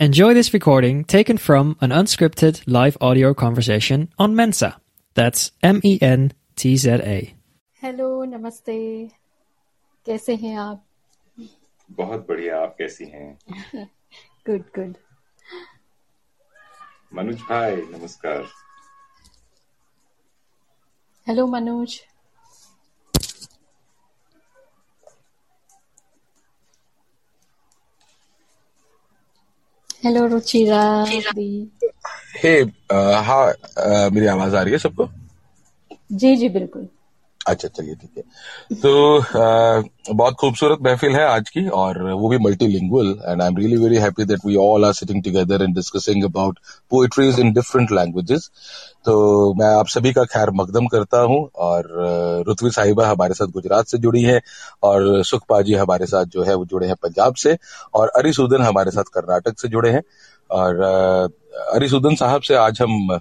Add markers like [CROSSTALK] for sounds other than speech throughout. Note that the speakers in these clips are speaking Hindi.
Enjoy this recording taken from an unscripted live audio conversation on Mensa. That's M E N T Z A. Hello नमस्ते कैसे हैं आप बहुत बढ़िया आप कैसी हैं गुड गुड मनुज भाई नमस्कार हेलो मनोज हेलो रुचिरा हे हाँ मेरी आवाज़ आ रही है सबको? जी जी बिल्कुल। अच्छा चलिए ठीक है। तो अ, बहुत खूबसूरत महफिल है आज की और वो भी multilingual and I am really very happy that we all are sitting together and discussing about poetries in different languages तो मैं आप सभी का खैर मकदम करता हूँ और रुतवी साहिबा हमारे साथ गुजरात से जुड़ी हैं और सुखपा जी हमारे साथ जो है वो जुड़े हैं पंजाब से और अरिसूदन हमारे साथ कर्नाटक से जुड़े हैं और अरिसूदन साहब से आज हम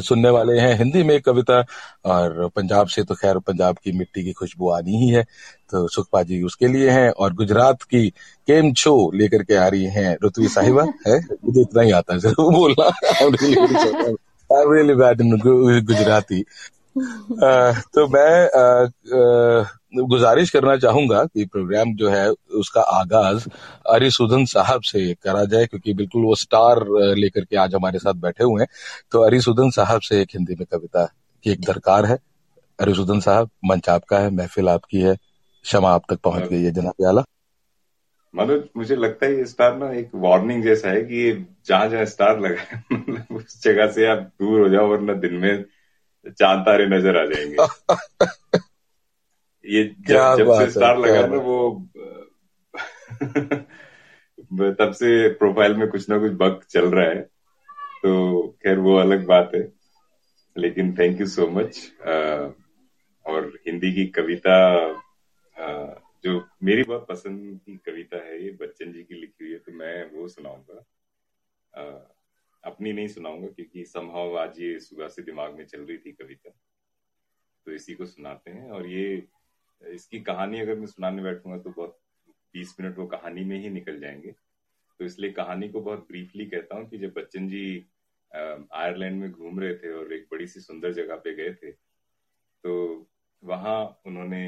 सुनने वाले हैं हिंदी में कविता और पंजाब से तो खैर पंजाब की मिट्टी की खुशबू आनी ही है तो सुखपा जी उसके लिए हैं और गुजरात की केम छो लेकर के आ रही हैं ऋतवी साहिबा [LAUGHS] है? मुझे इतना ही आता है ज़रूर बोलना। आई बैड इन गुजराती। [LAUGHS] तो मैं गुजारिश करना चाहूँगा कि प्रोग्राम जो है उसका आगाज़ अरिसूदन साहब से करा जाए क्योंकि बिल्कुल वो स्टार लेकर के आज हमारे साथ बैठे हुए हैं। तो अरिसूदन साहब से एक हिंदी में कविता की एक दरकार है। अरिसूदन साहब मंच आपका है महफिल आपकी है क्षमा आप तक पहुँच गई है जनाब आला मनोज मुझे लगता है ये स्टार ना एक वार्निंग जैसा है कि ये जहाँ जहाँ स्टार लगा है मतलब उस जगह से आप दूर हो जाओ वरना दिन में चाँद तारे नज़र आ जाएँगे। [LAUGHS] ये जब जब से स्टार लगा ना वो तब से प्रोफ़ाइल में कुछ ना कुछ बग चल रहा है। तो खैर वो अलग बात है। लेकिन थैंक यू सो मच और हिंदी की कविता जो मेरी बहुत पसंद की कविता है ये बच्चन जी की लिखी हुई है तो मैं वो सुनाऊँगा। अपनी नहीं सुनाऊँगा क्योंकि संभव आज ये सुबह से दिमाग में चल रही थी कविता। तो इसी को सुनाते हैं। और ये इसकी कहानी अगर मैं सुनाने बैठूँगा तो बहुत बीस मिनट वो कहानी में ही निकल जाएँगे। तो इसलिए कहानी को बहुत ब्रीफली कहता हूँ कि जब बच्चन जी आयरलैंड में घूम रहे थे और एक बड़ी सी सुंदर जगह पे गए थे तो वहाँ उन्होंने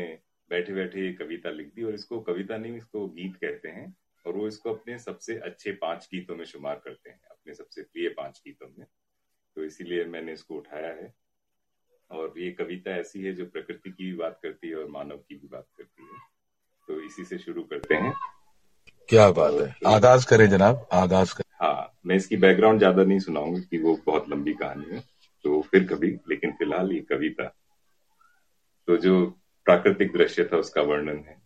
बैठे बैठे ये कविता लिख दी और इसको कविता नहीं, इसको गीत कहते हैं और वो इसको अपने सबसे अच्छे पाँच गीतों में शुमार करते हैं, अपने सबसे प्रिय पाँच गीतों में। तो इसीलिए मैंने इसको उठाया है। और ये कविता ऐसी है जो प्रकृति की भी बात करती है और मानव की भी बात करती है। तो इसी से शुरू करते हैं। क्या बात है। आगाज़ करें जनाब आगाज़ करें। हाँ मैं इसकी बैकग्राउंड ज़्यादा नहीं सुनाऊँगा कि वो बहुत लंबी कहानी है। तो फिर कभी लेकिन फ़िलहाल ये कविता। तो जो प्राकृतिक दृश्य था उसका वर्णन है।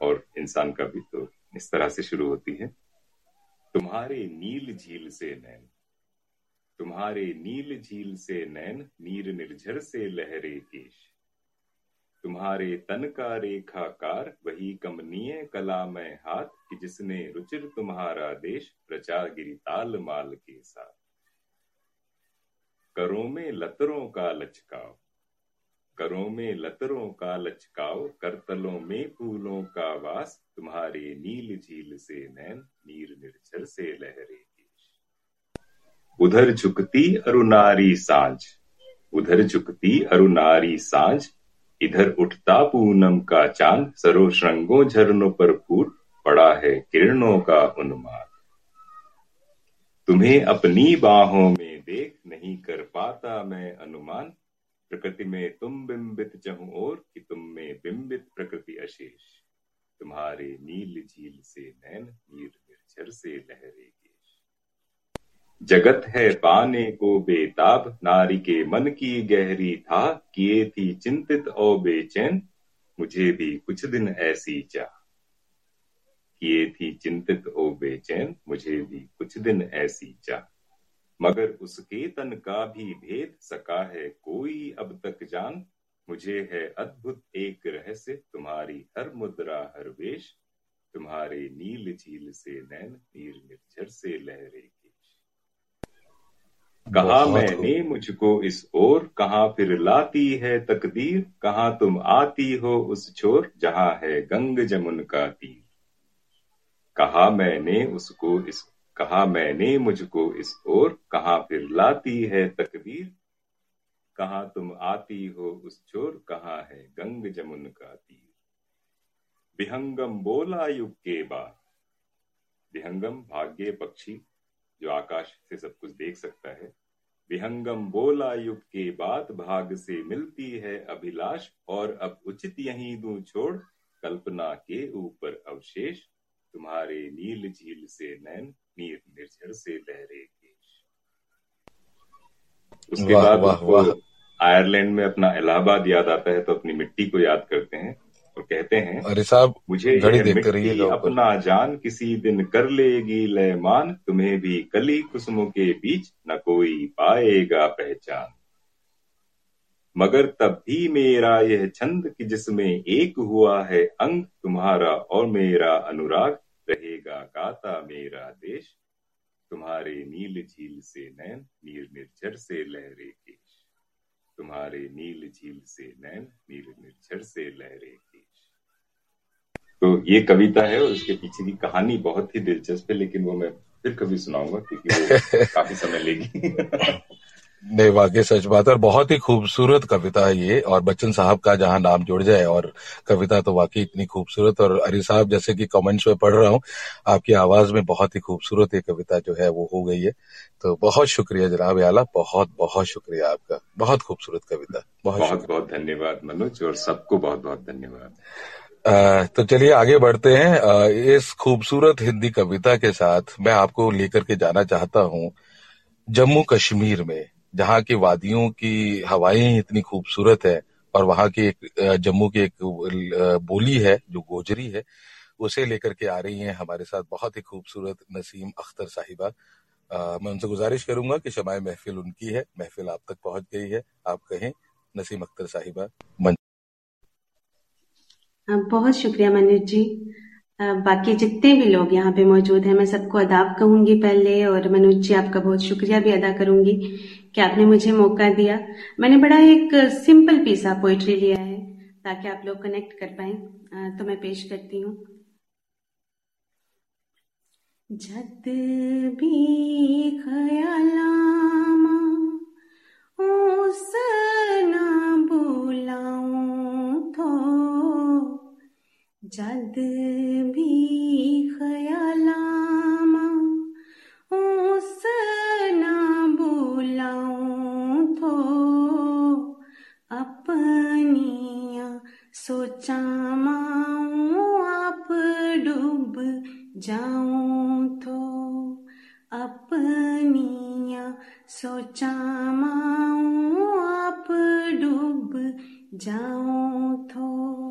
और इंसान का भी तो इस तरह से शुरू होती है। तुम्हारे नील झील से नैन तुम्हारे नील झील से नैन, नीर निर्झर से लहरे केश। तुम्हारे तन का रेखाकार, वही कमनीय कला में हाथ, कि जिसने रुचिर तुम्हारा देश रचा गिरिताल माल के साथ। करों में लतरों का लचकाव, करों में लतरों का लचकाव, करतलों में फूलों का वास, तुम्हारे नील झील से नैन, नीर निर्झर से लहरे। उधर झुकती अरुनारी साँझ। उधर झुकती अरुनारी साँझ। इधर उठता पूनम का चाँद। सरो श्रृंगों झरनों पर फूट पड़ा है किरणों का उन्माद। तुम्हें अपनी बाहों में देख नहीं कर पाता मैं अनुमान। प्रकृति में तुम बिंबित चहु और कि तुम में बिंबित प्रकृति अशेष। तुम्हारे नील झील से नैन नीर निर्झर से लहरे केश जगत है पाने को बेताब, नारी के मन की गहरी था किए थी चिंतित और बेचैन, मुझे भी कुछ दिन ऐसी चाह। किए थी चिंतित ओ बेचैन, मुझे भी कुछ दिन ऐसी चाह। मगर उसके तन का भी भेद सका है कोई अब तक जान। मुझे है अद्भुत एक रहस्य, तुम्हारी हर मुद्रा, हर वेश। तुम्हारे नील झील से नैन नीर निर्झर से लहरे केश कहा मैंने मुझको इस ओर कहा फिर लाती है तकदीर? कहा तुम आती हो उस छोर जहाँ है गंग जमुन का तीर? कहा मैंने उसको इस कहा मैंने मुझको इस ओर कहा फिर लाती है तकदीर? कहा तुम आती हो उस छोर कहा है गंग जमुन का तीर? विहंगम बोला युग के बाद। विहंगम भाग्य पक्षी जो आकाश से सब कुछ देख सकता है। विहंगम बोला युग के बाद भाग से मिलती है अभिलाष और अब उचित यही दू छोड़ कल्पना के ऊपर अवशेष तुम्हारे नील झील से नैन नीर निर्झर से लहरे केश। उसके बाद आयरलैंड में अपना इलाहाबाद याद आता है तो अपनी मिट्टी को याद करते हैं। कहते हैं अरे साहब मुझे घड़ी देखते मिट्टी अपना जान किसी दिन कर लेगी लयमान तुम्हें भी कली कुसुमों के बीच न कोई पाएगा पहचान। मगर तब भी मेरा यह छंद कि जिसमें एक हुआ है अंग तुम्हारा और मेरा अनुराग रहेगा गाता मेरा देश। तुम्हारे नील झील से नैन नीर निर्झर से लहरे केश। तुम्हारे नील झील से नैन नीर निर्झर से लहरे केश तो ये कविता है और उसके पीछे की कहानी बहुत ही दिलचस्प है लेकिन वो मैं फिर कभी सुनाऊँगा क्योंकि वो [LAUGHS] काफ़ी समय लेगी। [LAUGHS] नहीं वाकई सच बात है और बहुत ही खूबसूरत कविता है ये और बच्चन साहब का जहाँ नाम जुड़ जाए और कविता तो वाकई इतनी खूबसूरत और अरी साहब जैसे कि कमेंट्स में पढ़ रहा हूँ आपकी आवाज़ में बहुत ही खूबसूरत ये कविता जो है वो हो गई है। तो बहुत शुक्रिया जनाब आला बहुत बहुत शुक्रिया आपका बहुत खूबसूरत कविता बहुत बहुत बहुत धन्यवाद मनोज और सबको बहुत बहुत धन्यवाद। तो चलिए आगे बढ़ते हैं। इस खूबसूरत हिंदी कविता के साथ मैं आपको लेकर के जाना चाहता हूँ जम्मू कश्मीर में जहाँ की वादियों की हवाएँ इतनी खूबसूरत है और वहाँ की एक जम्मू की एक बोली है जो गोजरी है उसे लेकर के आ रही हैं हमारे साथ बहुत ही खूबसूरत नसीम अख्तर साहिबा। अ, मैं उनसे गुजारिश करूँगा कि शमाय महफिल उनकी है महफिल आप तक पहुँच गई है। आप कहें नसीम अख्तर साहिबा मंच बहुत शुक्रिया मनोज जी। बाकी जितने भी लोग यहाँ पे मौजूद हैं, मैं सबको अदाब कहूँगी पहले, और मनोज जी, आपका बहुत शुक्रिया भी अदा करूँगी कि आपने मुझे मौका दिया। मैंने बड़ा एक सिंपल पीस पोइट्री लिया है, ताकि आप लोग कनेक्ट कर पाए। तो मैं पेश करती हूँ। भी ख्यालामा ना बुलाऊं तो जद भी ख्यालामा उस ना बुलाऊं तो अपनिया सोचा आप डूब जाऊँ तो अपनिया सोचा माऊं आप डूब जाऊँ तो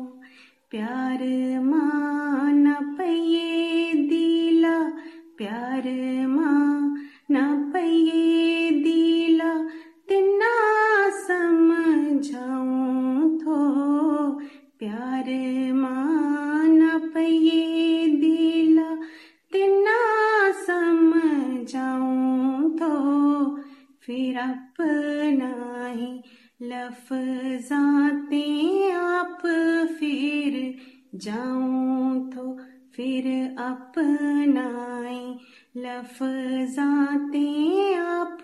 प्यार मान पये दिला, प्यार मान पये दिला। तिना समझाऊं तो प्यार मान पये दिला। तिना समझाऊं तो फिर अपना ही लफजाते आप फिर जाऊँ तो फिर अपनाए लफजाते आप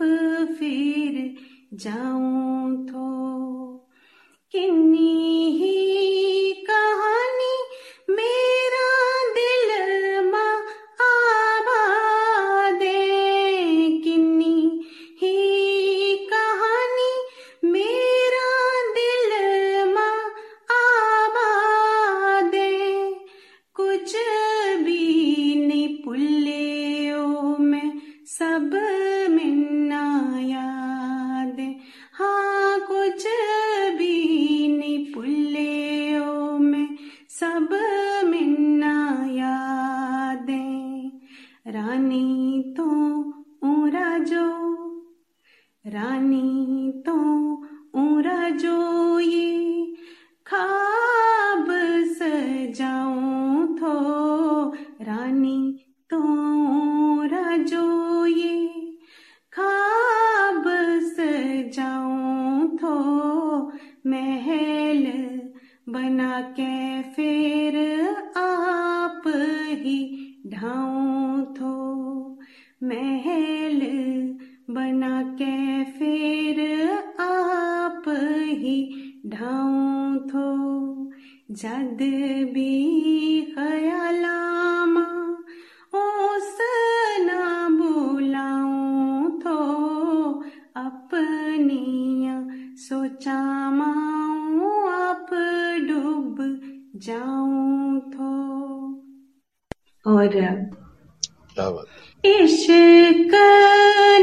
फिर जाऊँ तो। किन्नी और इश्क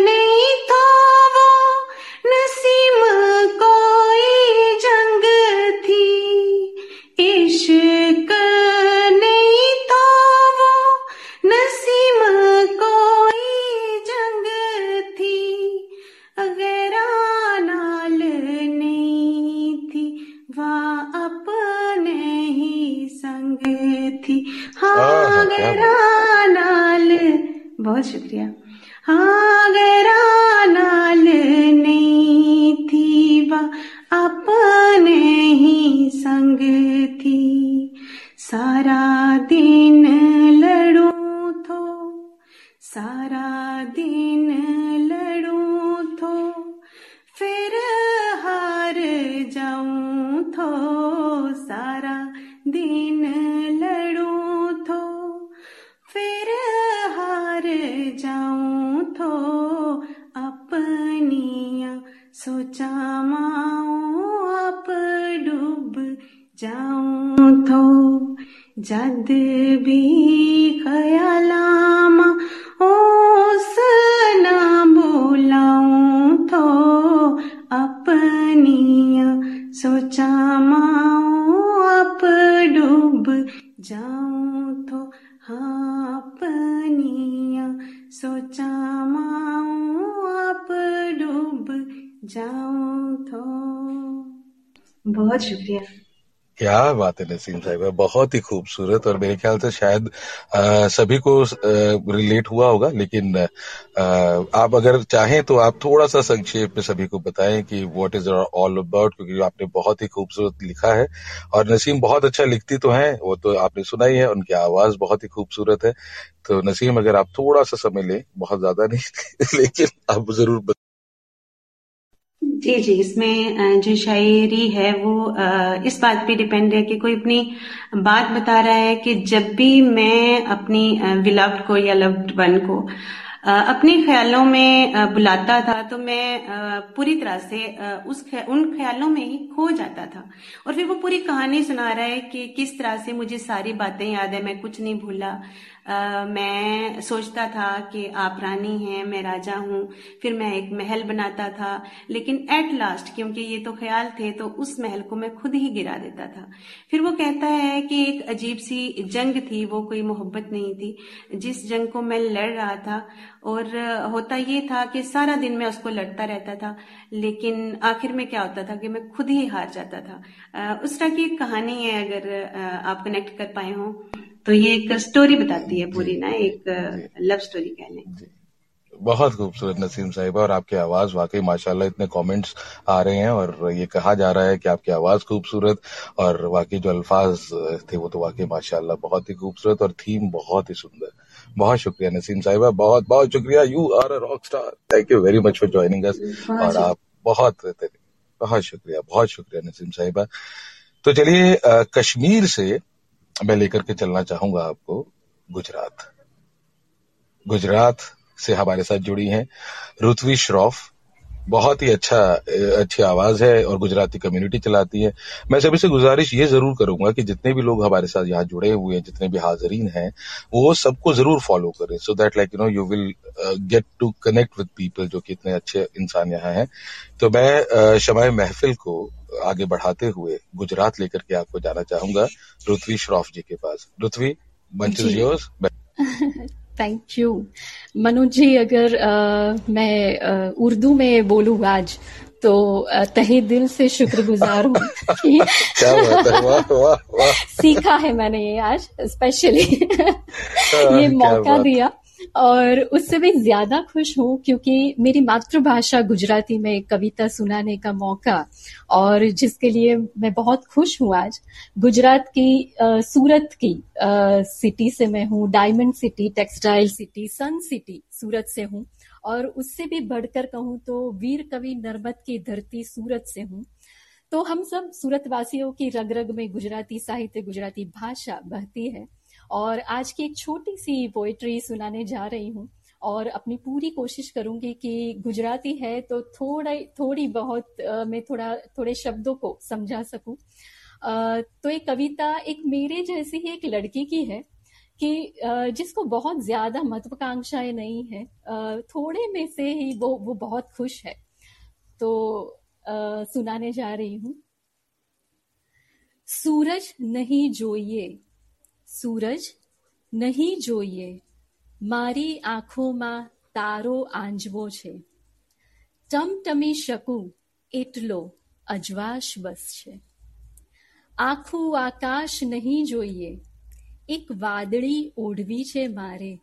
नहीं तो बहुत शुक्रिया। हाँ नाल नहीं थी वा अपने ही संग थी। सारा दिन लड़ू थो, सारा दिन लड़ू थो, फिर हार जाऊँ थो। जद भी खयालामा ओस ना बुलाऊं थो अपनिया सोचा माऊं आप डूब जाऊँ थो हाँ अपनिया सोचा माऊं आप डूब जाऊँ थो बहुत शुक्रिया। क्या बात है नसीम साहिबा बहुत ही खूबसूरत और मेरे ख्याल से शायद आ, सभी को रिलेट हुआ होगा लेकिन आ, आप अगर चाहें तो आप थोड़ा सा संक्षेप में सभी को बताएँ कि व्हाट इज़ ऑल अबाउट क्योंकि आपने बहुत ही खूबसूरत लिखा है और नसीम बहुत अच्छा लिखती तो हैं वो तो आपने सुना ही है उनकी आवाज़ बहुत ही खूबसूरत है। तो नसीम अगर आप थोड़ा सा समय लें बहुत ज़्यादा नहीं [LAUGHS] लेकिन आप ज़रूर जी जी, इसमें जो शायरी है वो इस बात पे डिपेंड है कि कोई अपनी बात बता रहा है कि जब भी मैं अपनी विलव्ड को या लव्ड वन को अपने ख्यालों में बुलाता था तो मैं पूरी तरह से उस ख्या- उन ख्यालों में ही खो जाता था। और फिर वो पूरी कहानी सुना रहा है कि किस तरह से मुझे सारी बातें याद है, मैं कुछ नहीं भूला। मैं सोचता था कि आप रानी हैं, मैं राजा हूँ, फिर मैं एक महल बनाता था। लेकिन एट लास्ट क्योंकि ये तो ख्याल थे तो उस महल को मैं खुद ही गिरा देता था। फिर वो कहता है कि एक अजीब सी जंग थी, वो कोई मोहब्बत नहीं थी। जिस जंग को मैं लड़ रहा था, और होता ये था कि सारा दिन मैं उसको लड़ता रहता था, लेकिन आखिर में क्या होता था कि मैं खुद ही हार जाता था। उस तरह की एक कहानी है, अगर आप कनेक्ट कर पाए हो। तो ये एक स्टोरी बताती है पूरी ना एक लव स्टोरी कह लें बहुत खूबसूरत नसीम साहिबा और आपकी आवाज़ वाकई माशाल्लाह इतने कमेंट्स आ रहे हैं और ये कहा जा रहा है कि आपकी आवाज़ खूबसूरत और वाकई जो अल्फाज थे वो तो वाकई माशाल्लाह बहुत ही खूबसूरत और थीम बहुत ही सुंदर। बहुत शुक्रिया नसीम साहिबा बहुत बहुत शुक्रिया। You are a rock star thank you very much for joining us और आप बहुत बहुत शुक्रिया बहुत शुक्रिया नसीम साहिबा। तो चलिए कश्मीर से मैं लेकर के चलना चाहूँगा आपको गुजरात। गुजरात से हमारे साथ जुड़ी हैं रुतवी श्रॉफ। बहुत ही अच्छा अच्छी आवाज़ है और गुजराती कम्युनिटी चलाती है। मैं सभी से गुजारिश ये ज़रूर करूँगा कि जितने भी लोग हमारे साथ यहाँ जुड़े हुए हैं जितने भी हाजरीन हैं वो सबको ज़रूर फॉलो करें। So that like you know you will get to connect with people जो कि इतने अच्छे इंसान यहाँ हैं। तो मैं शमाए महफिल को आगे बढ़ाते हुए गुजरात लेकर के आपको जाना चाहूँगा रुतवी श्रॉफ जी के पास। रुतवी मंच थैंक यू मनोज जी अगर आ, मैं उर्दू में बोलूँ आज तो तहे दिल से शुक्रगुजार हूँ [LAUGHS] सीखा है मैंने ये आज स्पेशली। हाँ, ये मौका दिया। और उससे भी ज़्यादा खुश हूँ क्योंकि मेरी मातृभाषा गुजराती में कविता सुनाने का मौका और जिसके लिए मैं बहुत खुश हूँ आज। गुजरात की आ, सूरत की आ, सिटी से मैं हूँ diamond city textile city sun city Surat से हूँ। और उससे भी बढ़कर कहूँ तो वीर कवि नर्मद की धरती सूरत से हूँ। तो हम सब सूरतवासियों की रग रग में गुजराती साहित्य गुजराती भाषा बहती है। और आज की एक छोटी सी पोएट्री सुनाने जा रही हूँ और अपनी पूरी कोशिश करूँगी कि गुजराती है तो थोड़ा, थोड़ी बहुत मैं थोड़ा, थोड़े शब्दों को समझा सकूँ। तो एक कविता एक मेरे जैसी ही एक लड़की की है कि जिसको बहुत ज़्यादा महत्वाकांक्षाएँ नहीं है। थोड़े में से ही वो वो बहुत खुश है। तो सुनाने जा रही हूँ। सूरज नहीं जोइए સૂરજ નહીં જોઈએ. મારી આંખોમાં તારો આંજવો છે. ટમટમી શકું એટલો અજવાશ બસ છે. આખું આકાશ નહીં જોઈએ. એક વાદળી ઓઢવી છે મારે.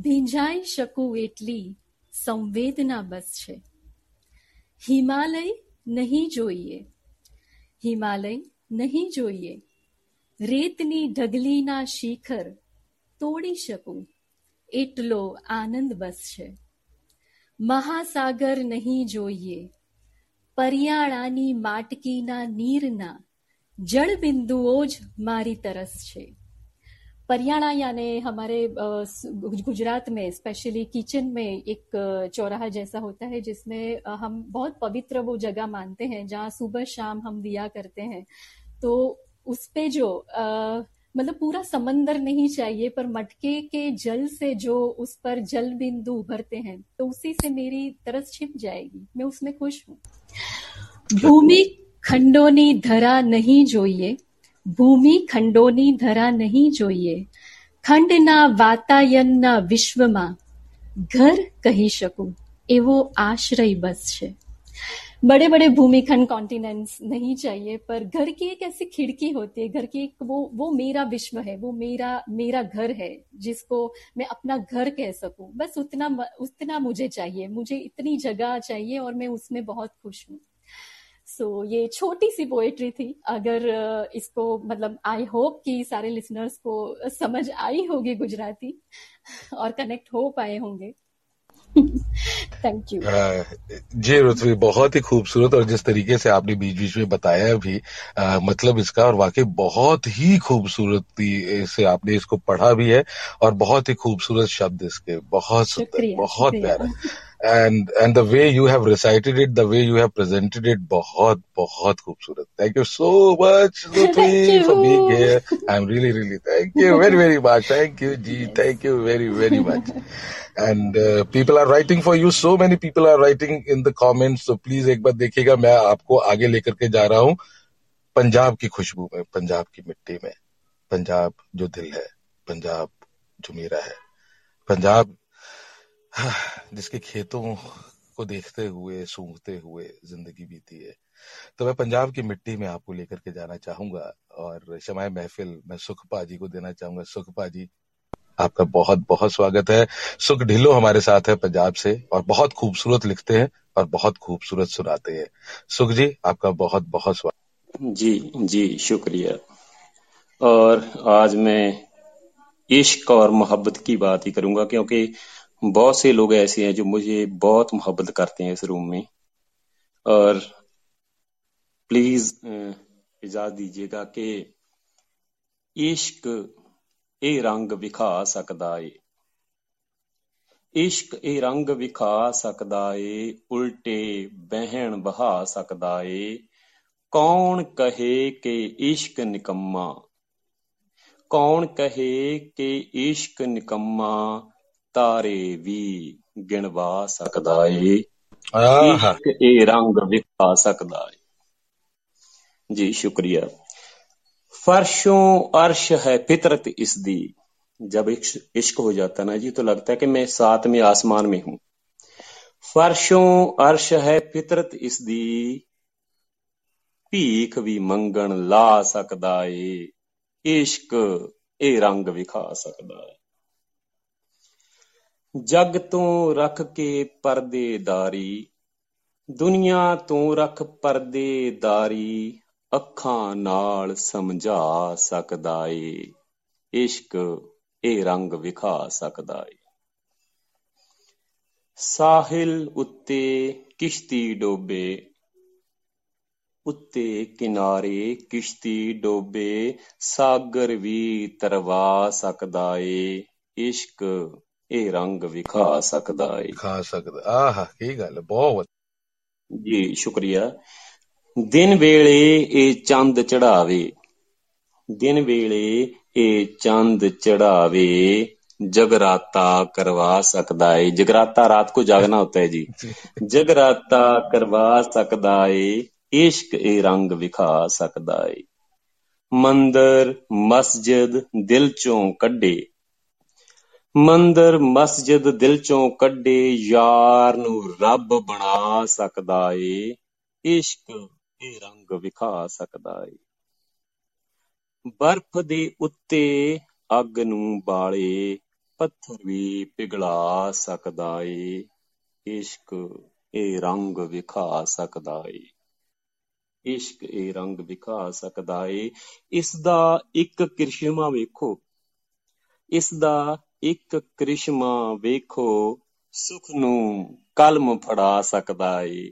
ભીંજાઈ શકું એટલી સંવેદના બસ છે. હિમાલય નહીં જોઈએ. હિમાલય નહીં જોઈએ. રેતની ઢગલીના શિખર તોડી શકું એટલો આનંદ બસ છે મહાસાગર નહીં જોઈએ પરિયાળાની માટકીના નીરના જળબિંદુઓ જ મારી तरस છે परियाणा यानी हमारे गुजरात में स्पेशली किचन में एक चौराहा जैसा होता है जिसमें हम बहुत पवित्र वो जगह मानते हैं जहाँ सुबह शाम हम दिया करते हैं तो उस पे जो मतलब पूरा समंदर नहीं चाहिए पर मटके के जल से जो उस पर जल बिंदु उभरते हैं तो उसी से मेरी तरस छिप जाएगी मैं उसमें खुश हूँ भूमि खंडोनी धरा नहीं जोइए भूमि खंडोनी धरा नहीं जोइए ખંડના વાતાયનના વિશ્વમાં ઘર કહી શકું એવો આશ્રય બસ છે बड़े बड़े भूमिखंड कॉन्टिनेंट्स नहीं चाहिए पर घर की एक ऐसी खिड़की होती है घर की एक वो वो मेरा विश्व है वो मेरा मेरा घर है जिसको मैं अपना घर कह सकूँ। बस उतना उतना मुझे चाहिए मुझे इतनी जगह चाहिए और मैं उसमें बहुत खुश हूँ। सो so, ये छोटी सी पोएट्री थी। अगर इसको मतलब आई होप कि सारे लिसनर्स को समझ आई होगी गुजराती और कनेक्ट हो पाए होंगे। [LAUGHS] थैंक यू जी रुतवी बहुत ही खूबसूरत और जिस तरीके से आपने बीच बीच में बताया भी आ, मतलब इसका और वाकई बहुत ही खूबसूरती से आपने इसको पढ़ा भी है और बहुत ही खूबसूरत शब्द इसके बहुत सुंदर बहुत प्यारा। And and the way you have recited it, the way you have presented it, बहुत बहुत खूबसूरत. Thank you so much, Lutfi, for being here. I'm really really thank you very very much. Thank you, Ji. Thank you very very much. And uh, people are writing for you. So many people are writing in the comments. So please एक बार देखिएगा मैं आपको आगे लेकर के जा रहा हूँ पंजाब की खुशबू में पंजाब की मिट्टी में पंजाब जो दिल है पंजाब जो मेरा है पंजाब [SIGHS] जिसके खेतों को देखते हुए, सूंघते हुए ज़िंदगी बीती है। तो मैं पंजाब की मिट्टी में आपको लेकर के जाना चाहूँगा और शमाय महफिल, मैं सुखपा जी को देना चाहूँगा। सुखपा जी आपका बहुत बहुत स्वागत है। सुख ढिल्लो हमारे साथ है पंजाब से और बहुत खूबसूरत लिखते हैं और बहुत खूबसूरत सुनाते हैं। सुख जी, आपका बहुत बहुत स्वागत जी जी, शुक्रिया। और आज मैं इश्क और मोहब्बत की बात ही करूँगा, क्योंकि बहुत से लोग ऐसे हैं जो मुझे बहुत मोहब्बत करते हैं इस रूम में। और प्लीज़ इजाज़त दीजिएगा कि इश्क, ए रंग विखा सकता है। इश्क, ए रंग विखा सकता है, उल्टे बहन बहा सकता है। कौन कहे कि इश्क निकम्मा? कौन कहे कि इश्क निकम्मा? ਤਾਰੇ ਵੀ ਗਿਣਵਾ ਸਕਦਾ ਏ ਇਸ਼ਕ ਇਹ ਰੰਗ ਵਿਖਾ ਸਕਦਾ ਏ ਜੀ ਸ਼ੁਕਰੀਆ फर्शों अर्श है फितरत इस दी जब इश्क हो जाता ना जी तो लगता है कि मैं साथ में आसमान में हूं फर्शों अर्श है फितरत इस दी ਭੀਖ ਵੀ ਮੰਗਣ ਲਾ ਸਕਦਾ ਏ ਇਸ਼ਕ ਇਹ ਰੰਗ ਵਿਖਾ ਸਕਦਾ ਏ ਜਗ ਤੋਂ ਰੱਖ ਕੇ ਪਰਦੇਦਾਰੀ ਦੁਨੀਆ ਤੋਂ ਰੱਖ ਪਰਦੇਦਾਰੀ ਅੱਖਾਂ ਨਾਲ ਸਮਝਾ ਸਕਦਾ ਏ, ਇਸ਼ਕ ਇਹ ਰੰਗ ਵਿਖਾ ਸਕਦਾ ਏ। ਸਾਹਿਲ ਉੱਤੇ ਕਿਸ਼ਤੀ ਡੋਬੇ, ਉੱਤੇ ਕਿਨਾਰੇ ਕਿਸ਼ਤੀ ਡੋਬੇ, ਸਾਗਰ ਵੀ ਤਰਵਾ ਸਕਦਾ ਏ, ਇਸ਼ਕ ਇਹ ਰੰਗ ਵਿਖਾ ਸਕਦਾ ਏ ਖਾ ਸਕਦਾ ਆਹ ਕੀ ਗੱਲ ਹੈ, ਬਹੁਤ ਜੀ ਸ਼ੁਕਰੀਆ ਦਿਨ ਵੇਲੇ ਇਹ ਚੰਦ ਚੜਾਵੇ ਦਿਨ ਵੇਲੇ ਇਹ ਚੰਦ ਚੜਾਵੇ जगराता करवा सकता है जगराता रात को जागना होता है जी जगराता करवा सकता है इश्क ए रंग विखा सकता है मंदिर मस्जिद दिल चों कड्डे ਮੰਦਰ ਮਸਜਿਦ ਦਿਲ ਚੋਂ ਕੱਢੇ, ਯਾਰ ਨੂੰ ਰੱਬ ਬਣਾ ਸਕਦਾ ਏ, ਇਸ਼ਕ ਇਹ ਰੰਗ ਵਿਖਾ ਸਕਦਾ ਏ। ਬਰਫ਼ ਦੇ ਉੱਤੇ ਅੱਗ ਨੂੰ ਬਾਲੇ, ਪੱਥਰ ਵੀ ਪਿਘਲਾ ਸਕਦਾ ਏ, ਇਸ਼ਕ ਇਹ ਰੰਗ ਵਿਖਾ ਸਕਦਾ ਏ। ਇਸ਼ਕ ਇਹ ਰੰਗ ਵਿਖਾ ਸਕਦਾ ਏ। ਇਸ ਦਾ ਇੱਕ ਕ੍ਰਿਸ਼ਮਾ ਵੇਖੋ। ਇਸ ਦਾ ਇੱਕ ਕ੍ਰਿਸ਼ਮਾ ਵੇਖੋ, ਸੁਖ ਨੂੰ ਕਲਮ ਫੜਾ ਸਕਦਾ ਏ।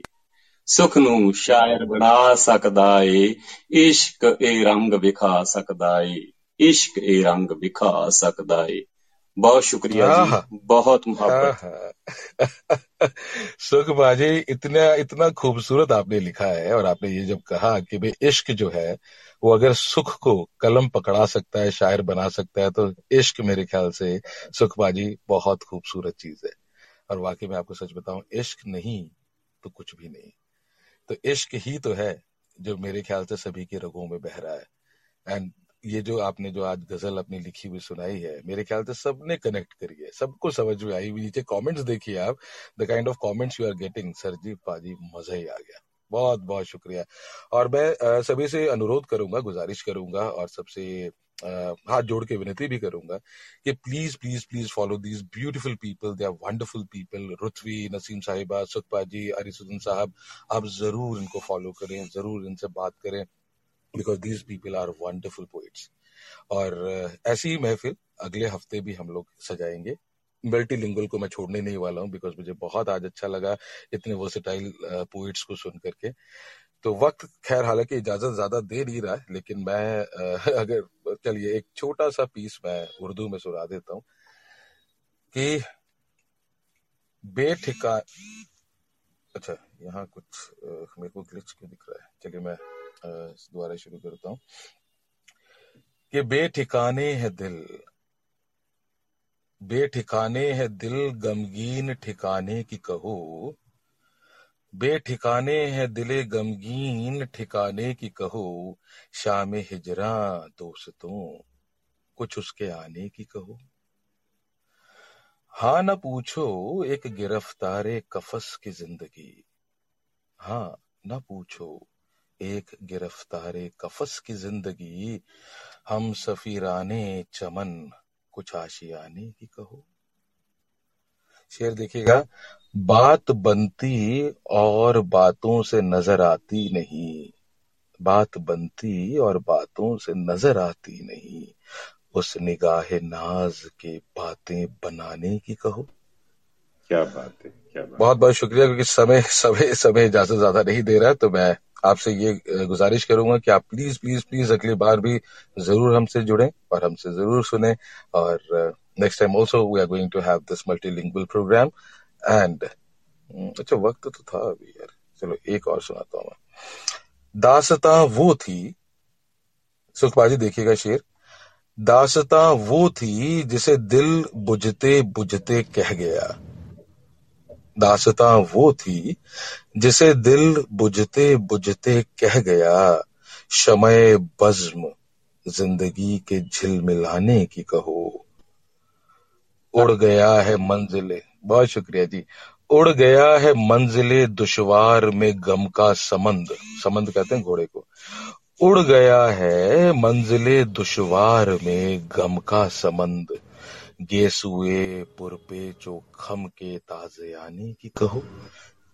ਸੁਖ ਨੂੰ ਸ਼ਾਇਰ ਬਣਾ ਸਕਦਾ ਏ। ਇਸ਼ਕ ਇਹ ਰੰਗ ਵਿਖਾ ਸਕਦਾ ਏ। ਇਸ਼ਕ ਇਹ ਰੰਗ ਵਿਖਾ ਸਕਦਾ ਏ। बहुत शुक्रिया जी बहुत मोहब्बत। सुख बाजी इतना इतना खूबसूरत आपने लिखा है और आपने ये जब कहा कि भाई इश्क जो है वो अगर सुख को कलम पकड़ा सकता है शायर बना सकता है तो इश्क मेरे ख्याल से सुख बाजी बहुत खूबसूरत चीज़ है। और वाकई में आपको सच बताऊँ इश्क नहीं तो कुछ भी नहीं। तो इश्क ही तो है जो मेरे ख्याल से सभी की रगों में बह रहा है। एंड ये जो आपने जो आज गज़ल अपनी लिखी हुई सुनाई है, मेरे ख्याल से सबने कनेक्ट करी है, सबको समझ में आई नीचे कमेंट्स देखिए आप the kind of comments you are getting Sarjeev पाजी, मज़ा ही आ गया। बहुत बहुत शुक्रिया। और मैं सभी से अनुरोध करूँगा, गुजारिश करूँगा और सबसे हाथ जोड़ के विनती भी करूँगा कि please please please follow these beautiful people they are wonderful people Ruthvi Naseem Sahiba Sukhpa ji अरिसुद्दीन साहब आप ज़रूर इनको फॉलो करें, ज़रूर इनसे बात करें। Because these people are wonderful poets और ऐसी ही महफिल अगले हफ़्ते भी हम लोग सजाएँगे। मल्टी को मैं छोड़ने नहीं वाला हूँ बिकॉज़ मुझे बहुत आज अच्छा लगा इतने वर्सेटाइल पोइट्स को सुन करके। तो वक्त खैर हालाँकि इजाज़त ज़्यादा दे नहीं रहा है, लेकिन मैं [LAUGHS] अगर चलिए एक छोटा सा पीस मैं उर्दू में सुना देता हूँ कि बेठिका अच्छा यहाँ कुछ मेरे को ग्लिच क्यों दिख रहा है? चलिए मैं दोबारा शुरू करता हूँ कि बेठिकाने है दिल। बेठिकाने है दिल, गमगीन ठिकाने की कहो। बेठिकाने है दिले, गमगीन ठिकाने की कहो। शाम हिजरा दोस्तों, कुछ उसके आने की कहो। हाँ न पूछो एक गिरफ्तारे कफस की ज़िंदगी। हाँ न पूछो एक गिरफ्तारे कफस की ज़िंदगी हम सफीराने चमन कुछ आशियाने की कहो। शेर देखिएगा बात बनती और बातों से नज़र आती नहीं। बात बनती और बातों से नज़र आती नहीं। उस निगाह नाज के बातें बनाने की कहो। क्या बात है क्या बात। बहुत बहुत शुक्रिया क्योंकि समय समय समय इजाज़त ज़्यादा नहीं दे रहा है तो मैं आपसे ये गुजारिश करूँगा कि आप प्लीज़ प्लीज़ प्लीज़ अगली बार भी ज़रूर हमसे जुड़ें और हमसे ज़रूर सुने और next time also we are going to have this multilingual program and अच्छा वक्त तो था अभी यार। चलो एक और सुनाता हूँ मैं। दासता वो थी सुखबाजी देखिएगा शेर। दासता वो थी जिसे दिल बुझते बुझते कह गया। दासता वो थी, जिसे दिल बुझते बुझते कह गया, शमय बज्म, ज़िंदगी के झिलमिलाने की कहो। उड़ गया है मंजिले, बहुत शुक्रिया जी। उड़ गया है मंजिले दुशवार में गम का समंद समंद कहते हैं घोड़े को। उड़ गया है मंजिले दुशवार में गम का समंद। गेसुए पुरपे खम के ताजे आने की कहो।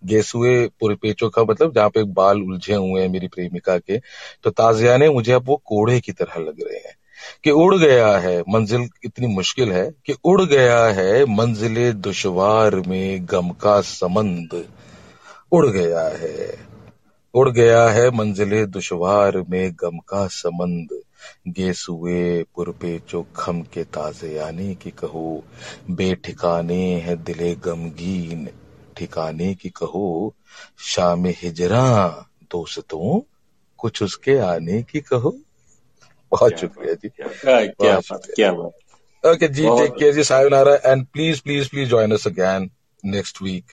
गेसुए पुरपेचो का मतलब जहाँ पे बाल उलझे हुए हैं मेरी प्रेमिका के तो ताजियाने मुझे अब वो कोड़े की तरह लग रहे हैं कि उड़ गया है, मंजिल इतनी मुश्किल है कि उड़ गया है, मंजिले दुशवार में गम का समंद उड़ गया है। उड़ गया है मंजिले दुशवार में गम का समंद। गेसुए पुरपे खम के ताजे आने की कहो बेठिकाने है दिले गमगीन। ठिकाने की कहो शाम हिजरा दोस्तों कुछ उसके आने की कहो। बहुत शुक्रिया जी। क्या बात क्या बात ओके जी take care ji sayonara and please please please join us again next week